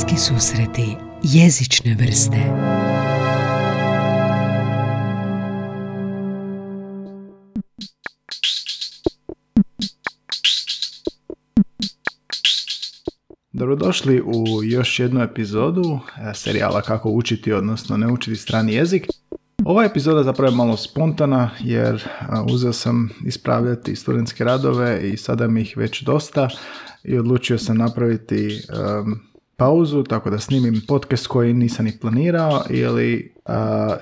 Bliski susreti jezične vrste Dobrodošli u još jednu epizodu e, serijala Kako učiti, odnosno ne učiti strani jezik. Ova epizoda zapravo je malo spontana jer uzeo sam ispravljati studentske radove i sada mi ih već dosta i odlučio sam napraviti pauzu tako da snimim podcast koji nisam ni planirao ili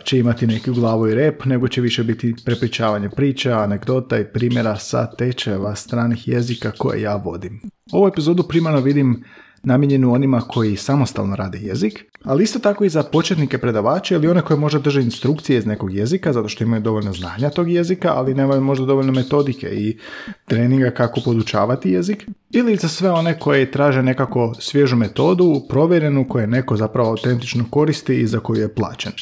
će imati neki glavu i rep, nego će više biti prepričavanje priča, anegdota i primjera sa tečajeva stranih jezika koje ja vodim. Ovu epizodu primarno vidim namijenjenu onima koji samostalno rade jezik, ali isto tako i za početnike predavače ili one koje možda drže instrukcije iz nekog jezika zato što imaju dovoljno znanja tog jezika, ali nemaju možda dovoljno metodike i treninga kako podučavati jezik. Ili za sve one koji traže nekako svježu metodu, provjerenu koju neko zapravo autentično koristi i za koju je plaćen.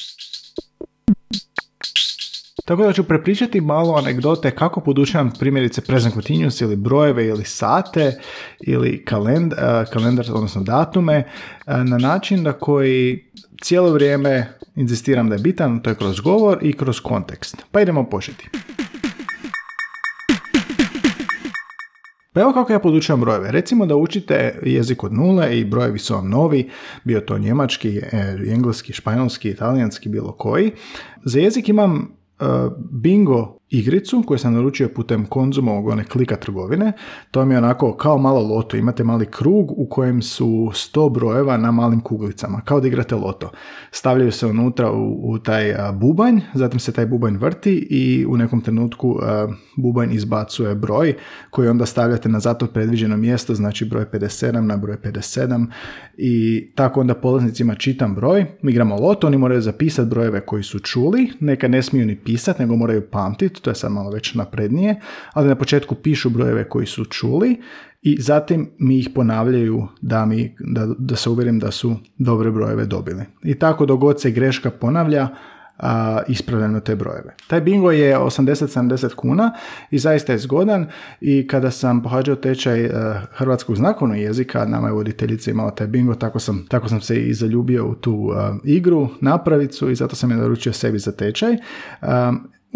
Tako da ću prepričati malo anegdote kako podučavam primjerice present continuous ili brojeve ili sate ili kalend, uh, kalendar, odnosno datume, uh, na način da koji cijelo vrijeme inzistiram da je bitan, to je kroz govor i kroz kontekst. Pa idemo početi. Pa evo kako ja podučavam brojeve. Recimo da učite jezik od nule i brojevi su vam novi, bio to njemački, e, engleski, španjolski, italijanski, bilo koji. Za jezik imam Uh, bingo igricu koju sam naručio putem konzumovog one klika trgovine. To mi je onako kao malo loto. Imate mali krug u kojem su 100 brojeva na malim kuglicama, kao da igrate loto. Stavljaju se unutra u, u taj bubanj, zatim se taj bubanj vrti i u nekom trenutku bubanj izbacuje broj koji onda stavljate na zato predviđeno mjesto, znači broj 57 na broj 57 i tako onda polaznicima čitam broj. Mi igramo loto, oni moraju zapisati brojeve koji su čuli, neka ne smiju ni pisati, nego moraju pamtiti to je sad malo već naprednije, ali na početku pišu brojeve koji su čuli i zatim mi ih ponavljaju da, mi, da, da se uvjerim da su dobre brojeve dobili. I tako dok god se greška ponavlja, a, ispravljamo te brojeve. Taj bingo je 80-70 kuna i zaista je zgodan i kada sam pohađao tečaj uh, hrvatskog znakovnog jezika, nama je voditeljica imala taj bingo, tako sam, tako sam se i zaljubio u tu igru, napravicu i zato sam je naručio sebi za tečaj.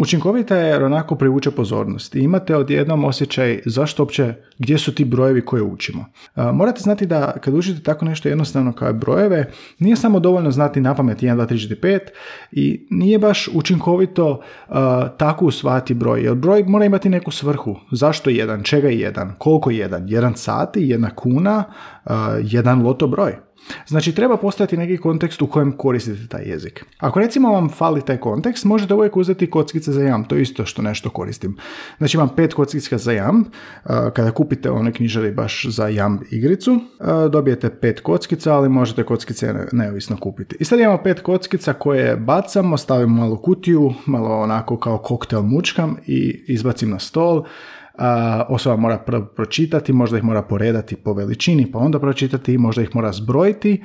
Učinkovita je onako privuče pozornost i imate odjednom osjećaj zašto uopće, gdje su ti brojevi koje učimo. morate znati da kad učite tako nešto jednostavno kao brojeve, nije samo dovoljno znati na pamet 1, 2, 3, 4, 5 i nije baš učinkovito uh, tako usvati broj, jer broj mora imati neku svrhu. Zašto jedan, čega je jedan, koliko je jedan, jedan sati, jedna kuna, jedan loto broj. Znači treba postojati neki kontekst u kojem koristite taj jezik. Ako recimo vam fali taj kontekst, možete uvijek uzeti kockice za jam, to je isto što nešto koristim. Znači imam pet kockica za jam, kada kupite one knjižari baš za jam igricu, dobijete pet kockica, ali možete kockice neovisno kupiti. I sad imamo pet kockica koje bacam, stavim malo kutiju, malo onako kao koktel mučkam i izbacim na stol, osoba mora prvo pročitati, možda ih mora poredati po veličini, pa onda pročitati, možda ih mora zbrojiti,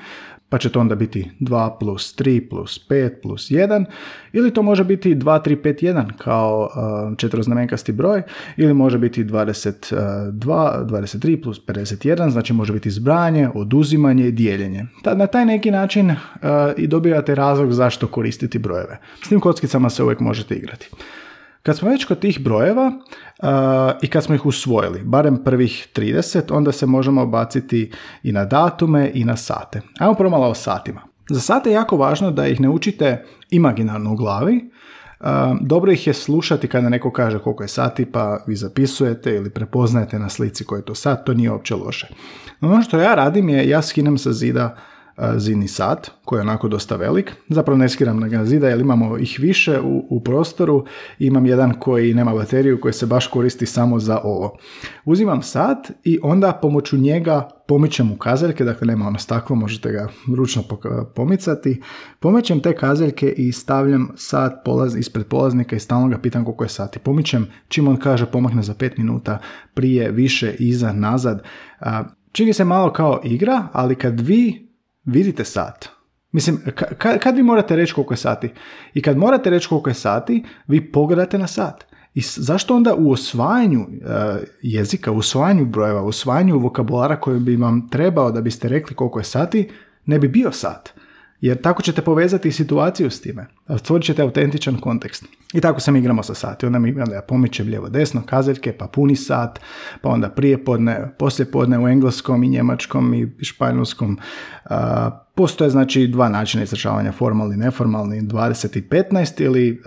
pa će to onda biti 2 plus 3 plus 5 plus 1, ili to može biti 2, 3, 5, 1 kao uh, četveroznamenkasti broj, ili može biti 22, 23 plus 51, znači može biti zbranje, oduzimanje i dijeljenje. Na taj neki način i dobivate razlog zašto koristiti brojeve. S tim kockicama se uvijek možete igrati. Kad smo već kod tih brojeva uh, i kad smo ih usvojili, barem prvih 30, onda se možemo baciti i na datume i na sate. Ajmo prvo malo o satima. Za sate je jako važno da ih ne učite imaginarno u glavi, uh, dobro ih je slušati kada neko kaže koliko je sati pa vi zapisujete ili prepoznajete na slici koji je to sat, to nije uopće loše. Ono što ja radim je ja skinem sa zida zidni sat, koji je onako dosta velik. Zapravo ne skiram na zida jer imamo ih više u, u prostoru. Imam jedan koji nema bateriju, koji se baš koristi samo za ovo. Uzimam sat i onda pomoću njega pomičem u kazaljke, dakle nema ono staklo, možete ga ručno pomicati. Pomičem te kazaljke i stavljam sat polaz, ispred polaznika i stalno ga pitam koliko je sati. Pomičem čim on kaže pomakne za 5 minuta, prije, više, iza, nazad. Čini se malo kao igra, ali kad vi vidite sat. Mislim, kad vi morate reći koliko je sati? I kad morate reći koliko je sati, vi pogledate na sat. I zašto onda u osvajanju uh, jezika, u osvajanju brojeva, u osvajanju vokabulara koji bi vam trebao da biste rekli koliko je sati, ne bi bio sat. Jer tako ćete povezati situaciju s time. Stvorit ćete autentičan kontekst. I tako se mi igramo sa sati. Onda mi onda ja pomičem lijevo desno, kazaljke, pa puni sat, pa onda prije podne, poslije podne u engleskom i njemačkom i španjolskom. postoje znači dva načina izražavanja, formalni i neformalni, 20 i 15 ili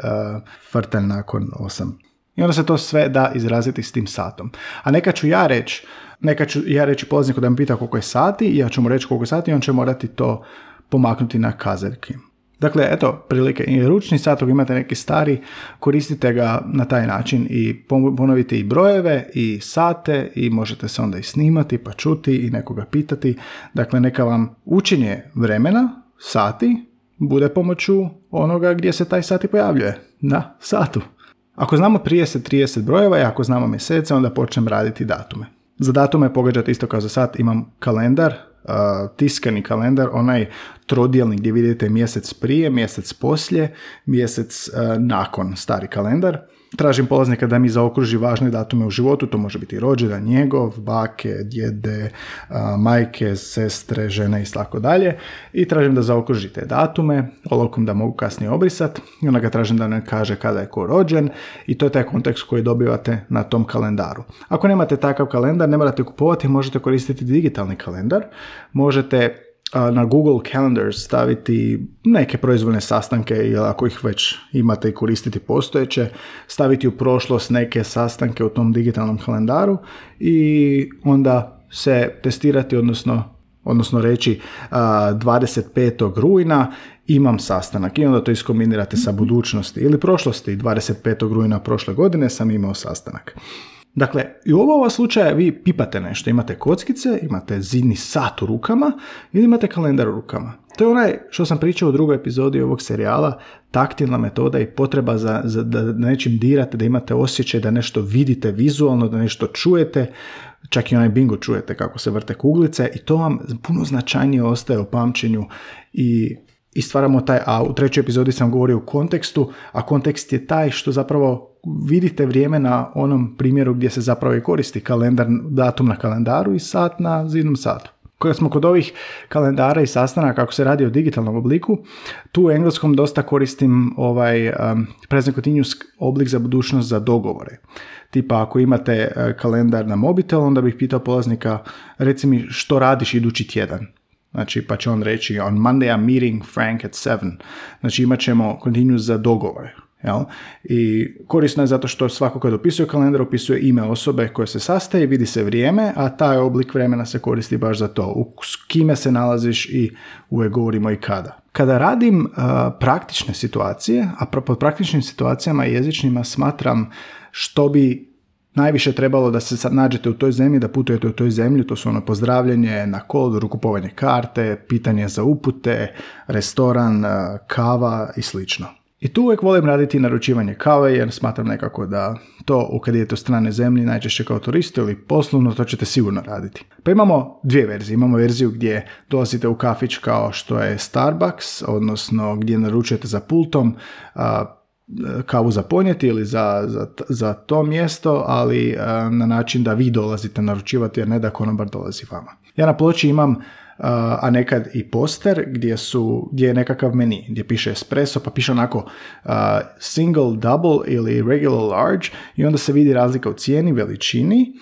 uh, nakon 8. I onda se to sve da izraziti s tim satom. A neka ću ja reći, neka ću ja reći polazniku da mi pita koliko je sati, ja ću mu reći koliko je sati i on će morati to pomaknuti na kazaljki. Dakle, eto, prilike. I ručni sat, ako imate neki stari, koristite ga na taj način i ponovite i brojeve i sate i možete se onda i snimati pa čuti i nekoga pitati. Dakle, neka vam učenje vremena, sati, bude pomoću onoga gdje se taj sati pojavljuje, na satu. Ako znamo 30, 30 brojeva i ako znamo mjesece, onda počnem raditi datume. Za datume pogađate isto kao za sat, imam kalendar, tiskani kalendar, onaj trodijelni gdje vidite mjesec prije, mjesec poslije, mjesec nakon stari kalendar. Tražim polaznika da mi zaokruži važne datume u životu, to može biti rođendan njegov, bake, djede, majke, sestre, žene i tako dalje. I tražim da zaokruži te datume, olokom da mogu kasnije obrisati. I onda ga tražim da ne kaže kada je ko rođen i to je taj kontekst koji dobivate na tom kalendaru. Ako nemate takav kalendar, ne morate kupovati, možete koristiti digitalni kalendar. Možete na Google Calendar staviti neke proizvodne sastanke ili ako ih već imate i koristiti postojeće, staviti u prošlost neke sastanke u tom digitalnom kalendaru i onda se testirati, odnosno, odnosno reći 25. rujna imam sastanak i onda to iskombinirate sa budućnosti ili prošlosti. 25. rujna prošle godine sam imao sastanak. Dakle, i u oba slučaja vi pipate nešto, imate kockice, imate zidni sat u rukama ili imate kalendar u rukama. To je onaj što sam pričao u drugoj epizodi ovog serijala, taktilna metoda i potreba za, za da nečim dirate, da imate osjećaj, da nešto vidite vizualno, da nešto čujete, čak i onaj bingo čujete kako se vrte kuglice i to vam puno značajnije ostaje u pamćenju i i stvaramo taj, a u trećoj epizodi sam govorio o kontekstu, a kontekst je taj što zapravo vidite vrijeme na onom primjeru gdje se zapravo i koristi kalendar, datum na kalendaru i sat na zidnom satu. Kada smo kod ovih kalendara i sastanaka, ako se radi o digitalnom obliku, tu u engleskom dosta koristim ovaj um, present continuous oblik za budućnost za dogovore. Tipa ako imate uh, kalendar na mobitel, onda bih pitao polaznika, reci mi što radiš idući tjedan. Znači, pa će on reći, on Monday I'm meeting Frank at 7. Znači, imat ćemo continuous za dogovore. Jel? I korisno je zato što svako kad opisuje kalendar opisuje ime osobe koje se sastaje, vidi se vrijeme, a taj oblik vremena se koristi baš za to. U kime se nalaziš i uvijek govorimo i kada. Kada radim praktične situacije, a pod praktičnim situacijama jezičnima smatram što bi najviše trebalo da se sad nađete u toj zemlji, da putujete u toj zemlji, to su ono pozdravljanje na kodu, kupovanje karte, pitanje za upute, restoran, kava i slično. I tu uvijek volim raditi naručivanje kave jer smatram nekako da to kad idete u strane zemlji najčešće kao turist ili poslovno to ćete sigurno raditi. Pa imamo dvije verzije. Imamo verziju gdje dolazite u kafić kao što je Starbucks, odnosno gdje naručujete za pultom kavu za ponijeti ili za, za, za to mjesto, ali na način da vi dolazite naručivati, jer ne da konobar dolazi vama. Ja na ploči imam a nekad i poster gdje, su, gdje je nekakav meni, gdje piše espresso, pa piše onako single, double ili regular large i onda se vidi razlika u cijeni, veličini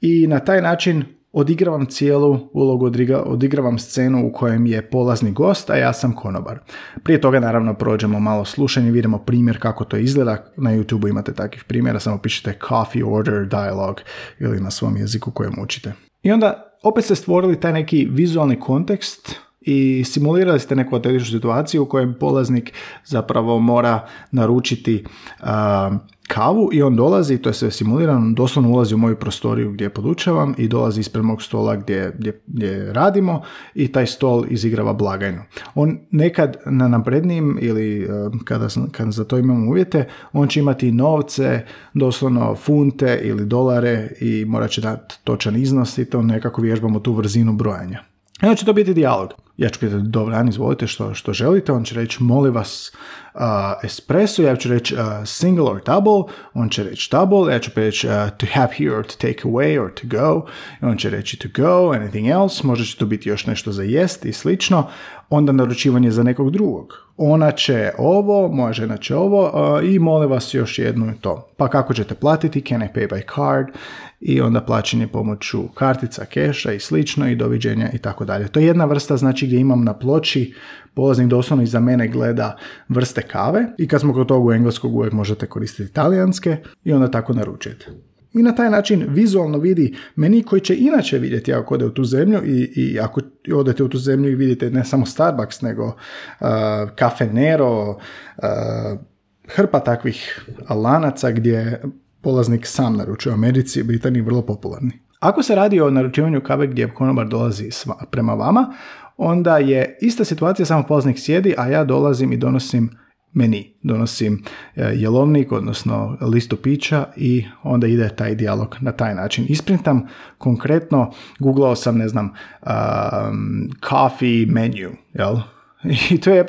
i na taj način odigravam cijelu ulogu, odigravam scenu u kojem je polazni gost, a ja sam konobar. Prije toga naravno prođemo malo slušanje, vidimo primjer kako to izgleda. Na YouTube imate takvih primjera, samo pišete coffee order dialogue ili na svom jeziku kojem učite. I onda opet ste stvorili taj neki vizualni kontekst i simulirali ste neku autentičnu situaciju u kojem polaznik zapravo mora naručiti kavu i on dolazi, to je sve simulirano, doslovno ulazi u moju prostoriju gdje podučavam i dolazi ispred mog stola gdje, gdje, gdje radimo i taj stol izigrava blagajnu. On nekad na naprednijim ili kada, kada za to imamo uvjete, on će imati novce, doslovno funte ili dolare i morat će dati točan iznos i to nekako vježbamo tu vrzinu brojanja. I će to biti dijalog. Ja ću pitati, dobro, izvolite što, što želite, on će reći, molim vas, espresso, ja ću reći uh, single or double, on će reći double, ja ću reći uh, to have here or to take away or to go, on će reći to go, anything else, možda će to biti još nešto za jest i slično, onda naručivanje za nekog drugog. Ona će ovo, moja žena će ovo uh, i molim vas još jednu to. Pa kako ćete platiti, can I pay by card i onda plaćanje pomoću kartica, keša i slično i doviđenja i tako dalje. To je jedna vrsta znači gdje imam na ploči polaznik doslovno iza mene gleda vrste kave i kad smo kod toga u engleskog uvijek možete koristiti talijanske i onda tako naručujete. I na taj način vizualno vidi meni koji će inače vidjeti ako ode u tu zemlju i, i ako odete u tu zemlju i vidite ne samo Starbucks nego uh, Cafe Nero, uh, hrpa takvih lanaca gdje polaznik sam naručuje u Americi i Britaniji vrlo popularni. Ako se radi o naručivanju kave gdje konobar dolazi prema vama, onda je ista situacija, samo polaznik sjedi, a ja dolazim i donosim meni, donosim e, jelovnik, odnosno listu pića i onda ide taj dijalog na taj način. Isprintam konkretno, googlao sam, ne znam, um, coffee menu, jel? I to je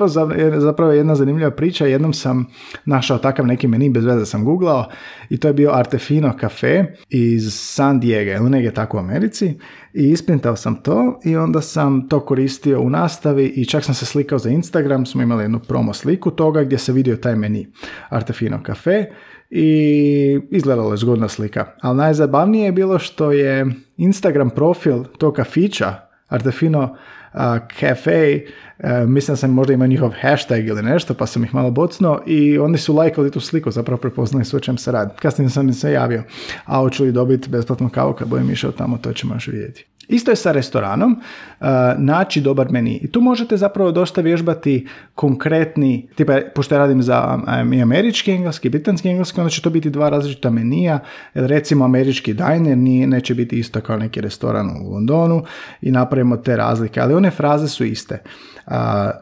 zapravo jedna zanimljiva priča. Jednom sam našao takav neki meni, bez veze sam googlao i to je bio Artefino kafe iz San Diego ili negdje tako u Americi i isprintao sam to i onda sam to koristio u nastavi i čak sam se slikao za Instagram, smo imali jednu promo sliku toga gdje se vidio taj meni Artefino kafe i izgledalo je zgodna slika. Ali najzabavnije je bilo što je Instagram profil tog kafića Artefino cafe, mislim da sam možda imao njihov hashtag ili nešto, pa sam ih malo bocno i oni su lajkali tu sliku, zapravo prepoznali su o čem se radi. Kasnije sam se javio, a hoću li dobiti besplatnu kavu kad budem išao tamo, to ćemo još vidjeti. Isto je sa restoranom, naći dobar meni. I tu možete zapravo dosta vježbati konkretni, tipa, pošto ja radim za i američki engleski, i britanski engleski, onda će to biti dva različita menija. Recimo američki diner nije, neće biti isto kao neki restoran u Londonu i napravimo te razlike, ali one fraze su iste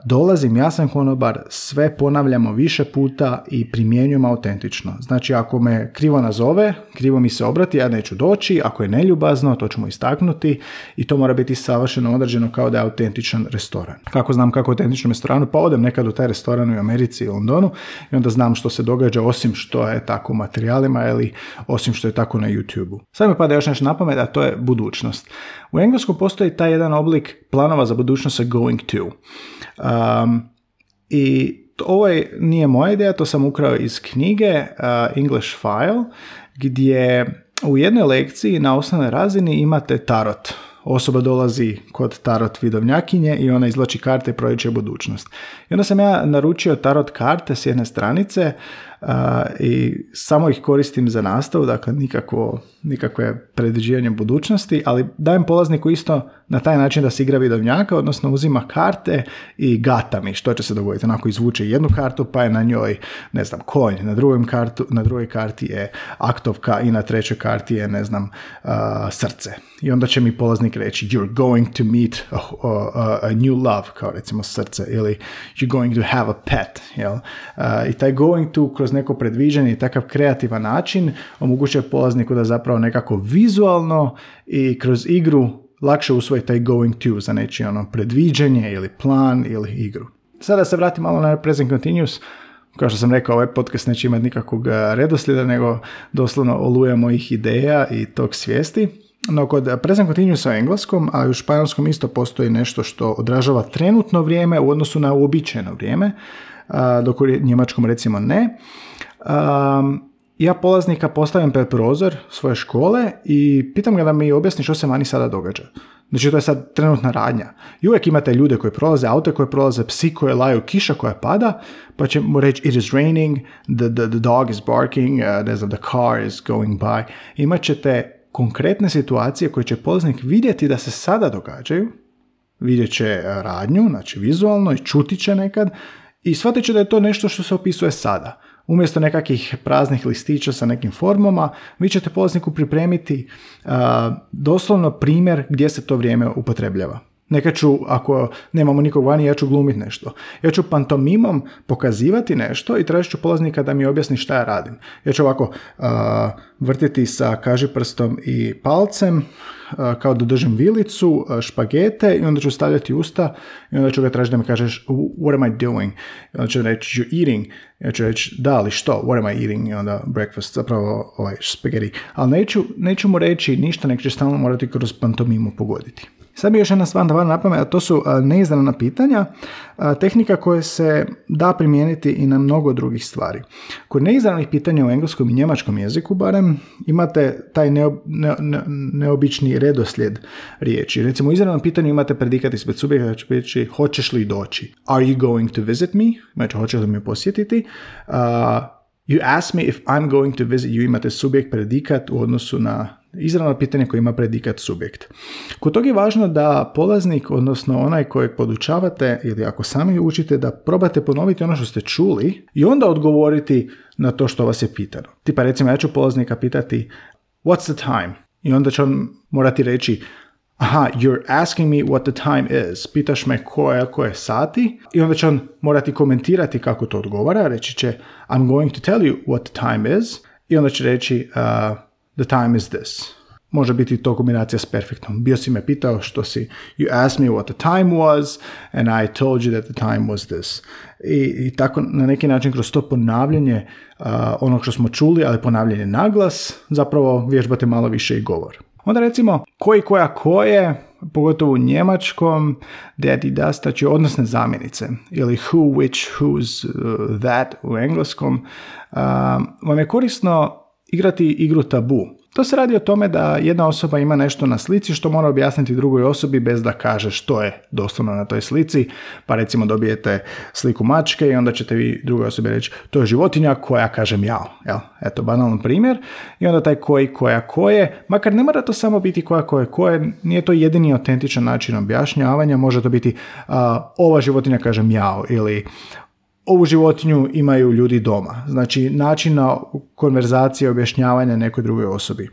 dolazim, ja sam konobar, sve ponavljamo više puta i primjenjujemo autentično. Znači, ako me krivo nazove, krivo mi se obrati, ja neću doći, ako je neljubazno, to ćemo istaknuti i to mora biti savršeno određeno kao da je autentičan restoran. Kako znam kako je autentičan restoranu? Pa odem nekad u taj restoran u Americi i Londonu i onda znam što se događa osim što je tako u materijalima ili osim što je tako na YouTube-u. Sad mi pada još nešto na a to je budućnost. U engleskom postoji taj jedan oblik planova za budućnost sa going to. Um, I ovo je, nije moja ideja, to sam ukrao iz knjige uh, English File, gdje u jednoj lekciji na osnovnoj razini imate tarot. Osoba dolazi kod tarot vidovnjakinje i ona izlači karte i proliče budućnost. I onda sam ja naručio tarot karte s jedne stranice i samo ih koristim za nastavu, dakle nikakvo, nikakve predviđivanje budućnosti, ali dajem polazniku isto na taj način da se igra vidovnjaka, odnosno uzima karte i gata mi što će se dogoditi. Onako izvuče jednu kartu pa je na njoj, ne znam, konj, na, drugom kartu, na drugoj karti je aktovka i na trećoj karti je, ne znam, srce. I onda će mi polaznik reći you're going to meet a, a, a new love, kao recimo srce, ili you're going to have a pet, jel? I taj going to kroz neko predviđanje i takav kreativan način omogućuje polazniku da zapravo nekako vizualno i kroz igru lakše usvoji taj going to za nečije ono predviđanje ili plan ili igru. Sada se vratim malo na present continuous. Kao što sam rekao, ovaj podcast neće imati nikakvog redoslijeda, nego doslovno oluja mojih ideja i tog svijesti. No kod present continuous u engleskom, a i u španjolskom isto postoji nešto što odražava trenutno vrijeme u odnosu na uobičajeno vrijeme, dok u njemačkom recimo ne. Ja polaznika postavim pred prozor svoje škole i pitam ga da mi objasni što se vani sada događa. Znači to je sad trenutna radnja. I uvijek imate ljude koji prolaze, aute koje prolaze, psi koje laju, kiša koja pada, pa će mu reći it is raining, the, the, the dog is barking, uh, znam, the car is going by. Imat ćete konkretne situacije koje će polaznik vidjeti da se sada događaju, vidjet će radnju, znači vizualno i čuti će nekad i shvatit će da je to nešto što se opisuje sada. Umjesto nekakvih praznih listića sa nekim formama, vi ćete polazniku pripremiti doslovno primjer gdje se to vrijeme upotrebljava. Neka ću, ako nemamo nikog vani, ja ću glumiti nešto. Ja ću pantomimom pokazivati nešto i tražit ću polaznika da mi objasni šta ja radim. Ja ću ovako uh, vrtiti sa kažiprstom i palcem, kao da držim vilicu, špagete i onda ću stavljati usta i onda ću ga tražiti da mi kažeš what am I doing? I onda ću reći you're eating. Ja ću reći da li što, what am I eating? I onda breakfast, zapravo ovaj spaghetti. Ali neću, neću mu reći ništa, nek će stalno morati kroz pantomimu pogoditi. Sad mi još jedna stvar na pamet, a to su neizdana pitanja, tehnika koja se da primijeniti i na mnogo drugih stvari. Kod neizravnih pitanja u engleskom i njemačkom jeziku barem imate taj neobični redoslijed riječi. Recimo u izravnom pitanju imate predikat ispred subjekta će reći hoćeš li doći? Are you going to visit me? Znači hoćeš li me posjetiti? you ask me if I'm going to visit you, imate subjekt predikat u odnosu na izravno pitanje koje ima predikat subjekt. Kod toga je važno da polaznik, odnosno onaj kojeg podučavate ili ako sami učite, da probate ponoviti ono što ste čuli i onda odgovoriti na to što vas je pitano. Tipa recimo ja ću polaznika pitati what's the time? I onda će on morati reći aha, you're asking me what the time is. Pitaš me koje, je sati i onda će on morati komentirati kako to odgovara. Reći će I'm going to tell you what the time is i onda će reći uh, the time is this. Može biti to kombinacija s perfektom. Bio si me pitao što si, you asked me what the time was and I told you that the time was this. I, i tako na neki način kroz to ponavljanje uh, onog što smo čuli, ali ponavljanje naglas, zapravo vježbate malo više i govor. Onda recimo koji koja koje, pogotovo u njemačkom, that i das, znači odnosne zamjenice, ili who, which, whose, uh, that u engleskom, uh, vam je korisno igrati igru tabu. To se radi o tome da jedna osoba ima nešto na slici što mora objasniti drugoj osobi bez da kaže što je doslovno na toj slici. Pa recimo dobijete sliku mačke i onda ćete vi drugoj osobi reći to je životinja koja kažem ja. Jel? Eto, banalan primjer. I onda taj koji, koja, koje. Makar ne mora to samo biti koja, koje, koje. Nije to jedini autentičan način objašnjavanja. Može to biti ova životinja kažem ja ili ovu životinju imaju ljudi doma. Znači, načina konverzacije, objašnjavanja nekoj drugoj osobi.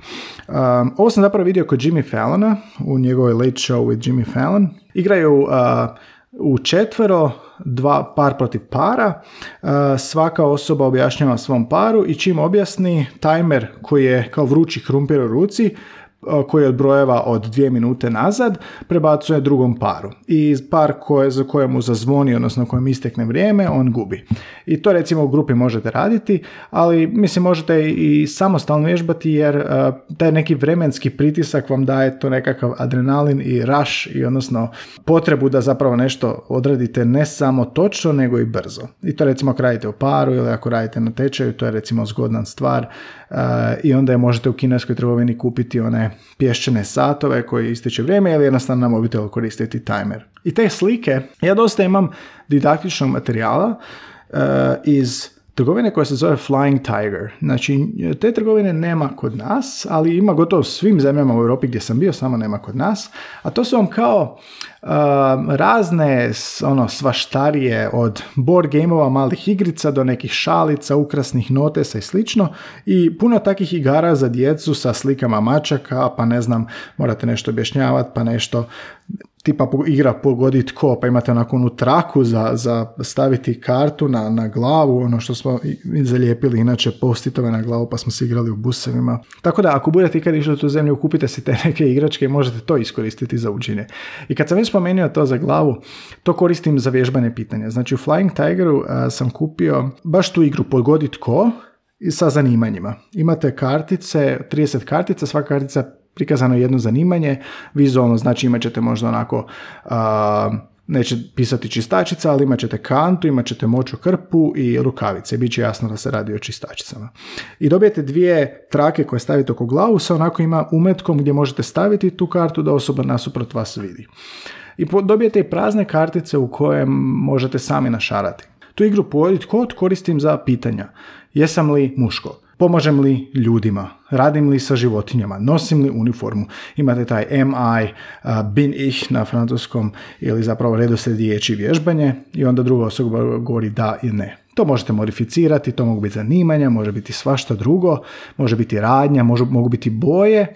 Um, ovo sam zapravo vidio kod Jimmy Fallona, u njegovoj Late Show with Jimmy Fallon. Igraju uh, u četvero, dva par protiv para, uh, svaka osoba objašnjava svom paru i čim objasni timer koji je kao vrući krumpir u ruci, koji odbrojeva od dvije minute nazad, prebacuje drugom paru. I par koje, za kojemu zazvoni, odnosno kojem istekne vrijeme, on gubi. I to recimo u grupi možete raditi, ali mislim možete i samostalno vježbati jer taj neki vremenski pritisak vam daje to nekakav adrenalin i raš i odnosno potrebu da zapravo nešto odradite ne samo točno nego i brzo. I to recimo ako radite u paru ili ako radite na tečaju, to je recimo zgodna stvar i onda je možete u kineskoj trgovini kupiti one pješčane satove koji ističe vrijeme ili jednostavno na mobitelu koristiti timer. I te slike, ja dosta imam didaktičnog materijala iz trgovine koja se zove Flying Tiger. Znači, te trgovine nema kod nas, ali ima gotovo svim zemljama u Europi gdje sam bio, samo nema kod nas. A to su vam kao uh, razne ono, svaštarije od board gameova, malih igrica do nekih šalica, ukrasnih notesa i slično. I puno takih igara za djecu sa slikama mačaka, pa ne znam, morate nešto objašnjavati, pa nešto tipa igra pogodi tko, pa imate onako onu traku za, za staviti kartu na, na glavu, ono što smo zalijepili inače postitove na glavu pa smo se igrali u busevima. Tako da ako budete ikad išli u tu zemlju, kupite si te neke igračke i možete to iskoristiti za učenje. I kad sam već spomenuo to za glavu, to koristim za vježbane pitanja. Znači u Flying Tigeru sam kupio baš tu igru pogodi tko, i sa zanimanjima. Imate kartice, 30 kartica, svaka kartica prikazano jedno zanimanje, vizualno znači imat ćete možda onako, neće pisati čistačica, ali imat ćete kantu, imat ćete moću krpu i rukavice. Biće jasno da se radi o čistačicama. I dobijete dvije trake koje stavite oko glavu sa onako ima umetkom gdje možete staviti tu kartu da osoba nasuprot vas vidi. I dobijete i prazne kartice u kojem možete sami našarati. Tu igru Pojedit kod koristim za pitanja. Jesam li muško? Pomažem li ljudima? Radim li sa životinjama? Nosim li uniformu? Imate taj MI, uh, bin ich na francuskom ili zapravo redoslijed riječi vježbanje i onda druga osoba govori da ili ne. To možete modificirati, to mogu biti zanimanja, može biti svašta drugo, može biti radnja, može, mogu biti boje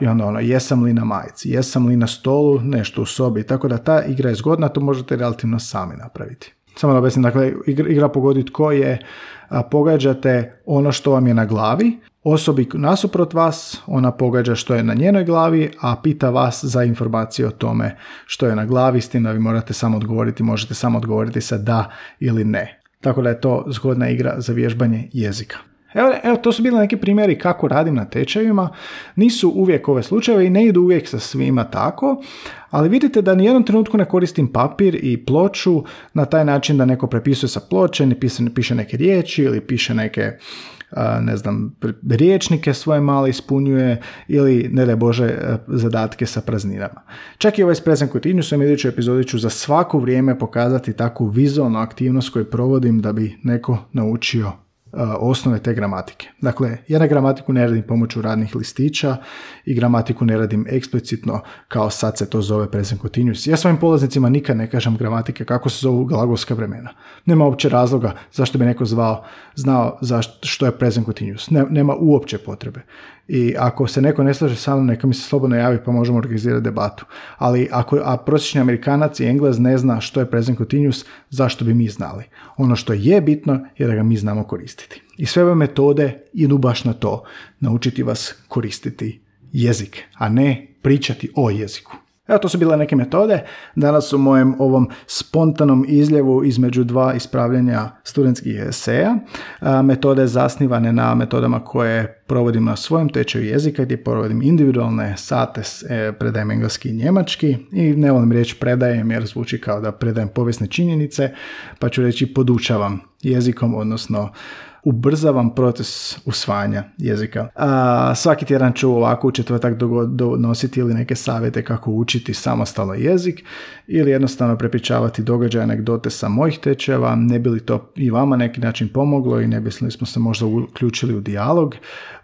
i onda ono, jesam li na majici, jesam li na stolu, nešto u sobi, tako da ta igra je zgodna, to možete relativno sami napraviti. Samo da objasnim, dakle, igra, igra pogodi tko je, a, pogađate ono što vam je na glavi, osobi nasuprot vas, ona pogađa što je na njenoj glavi, a pita vas za informacije o tome što je na glavi, s tim da vi morate samo odgovoriti, možete samo odgovoriti sa da ili ne. Tako da je to zgodna igra za vježbanje jezika. Evo, evo, to su bili neki primjeri kako radim na tečajima. Nisu uvijek ove slučajeve i ne idu uvijek sa svima tako, ali vidite da ni jednom trenutku ne koristim papir i ploču na taj način da neko prepisuje sa ploče, ne piše, piše neke riječi ili piše neke ne znam, riječnike svoje male ispunjuje ili, ne daj Bože, zadatke sa prazninama. Čak i ovaj Present Continuous u idućoj epizodi ću za svako vrijeme pokazati takvu vizualnu aktivnost koju provodim da bi neko naučio osnove te gramatike. Dakle, ja na gramatiku ne radim pomoću radnih listića i gramatiku ne radim eksplicitno kao sad se to zove present continuous. Ja svojim polaznicima nikad ne kažem gramatike kako se zovu glagolska vremena. Nema uopće razloga zašto bi neko zvao, znao zašto, što je present continuous. nema uopće potrebe i ako se neko ne slaže sa mnom, neka mi se slobodno javi pa možemo organizirati debatu. Ali ako a prosječni Amerikanac i Englez ne zna što je present continuous, zašto bi mi znali? Ono što je bitno je da ga mi znamo koristiti. I sve ove metode idu baš na to, naučiti vas koristiti jezik, a ne pričati o jeziku. Evo, to su bile neke metode. Danas u mojem ovom spontanom izljevu između dva ispravljanja studentskih eseja. Metode zasnivane na metodama koje provodim na svojem tečaju jezika gdje provodim individualne sate, e, predajem engleski i njemački i ne volim riječ predajem jer zvuči kao da predajem povijesne činjenice, pa ću reći podučavam jezikom, odnosno ubrzavam proces usvajanja jezika. A, svaki tjedan ću ovako u četvrtak donositi ili neke savjete kako učiti samostalno jezik ili jednostavno prepričavati događaje, anegdote sa mojih tečeva, ne bi li to i vama neki način pomoglo i ne bi smo se možda uključili u dijalog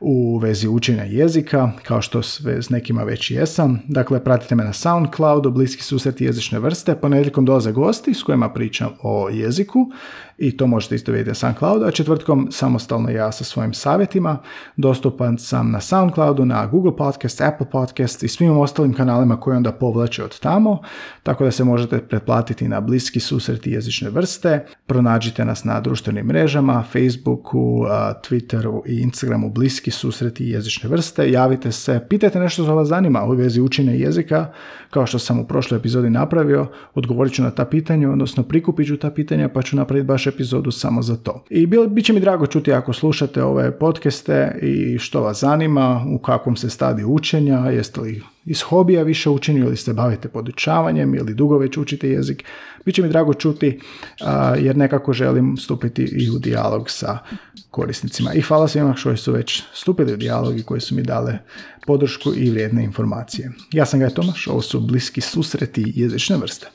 u vezi učenja jezika, kao što sve s nekima već jesam. Dakle, pratite me na SoundCloudu, bliski susreti jezične vrste, ponedjeljkom dolaze gosti s kojima pričam o jeziku i to možete isto vidjeti na SoundCloudu, a četvrtkom samostalno ja sa svojim savjetima. Dostupan sam na SoundCloudu, na Google Podcast, Apple Podcast i svim ostalim kanalima koji onda povlače od tamo, tako da se možete pretplatiti na bliski susreti jezične vrste. Pronađite nas na društvenim mrežama, Facebooku, Twitteru i Instagramu bliski susreti jezične vrste. Javite se, pitajte nešto što vas zanima u vezi učenja jezika, kao što sam u prošloj epizodi napravio, odgovorit ću na ta pitanja, odnosno prikupit ću ta pitanja pa ću napraviti baš epizodu samo za to. I bit će mi drago čuti ako slušate ove podcaste i što vas zanima, u kakvom se stadiju učenja, jeste li iz hobija više učenju ili se bavite podučavanjem ili dugo već učite jezik. Biće mi drago čuti jer nekako želim stupiti i u dijalog sa korisnicima. I hvala svima što su već stupili u dijalog i koji su mi dale podršku i vrijedne informacije. Ja sam Gaj Tomaš, ovo su bliski susreti jezične vrste.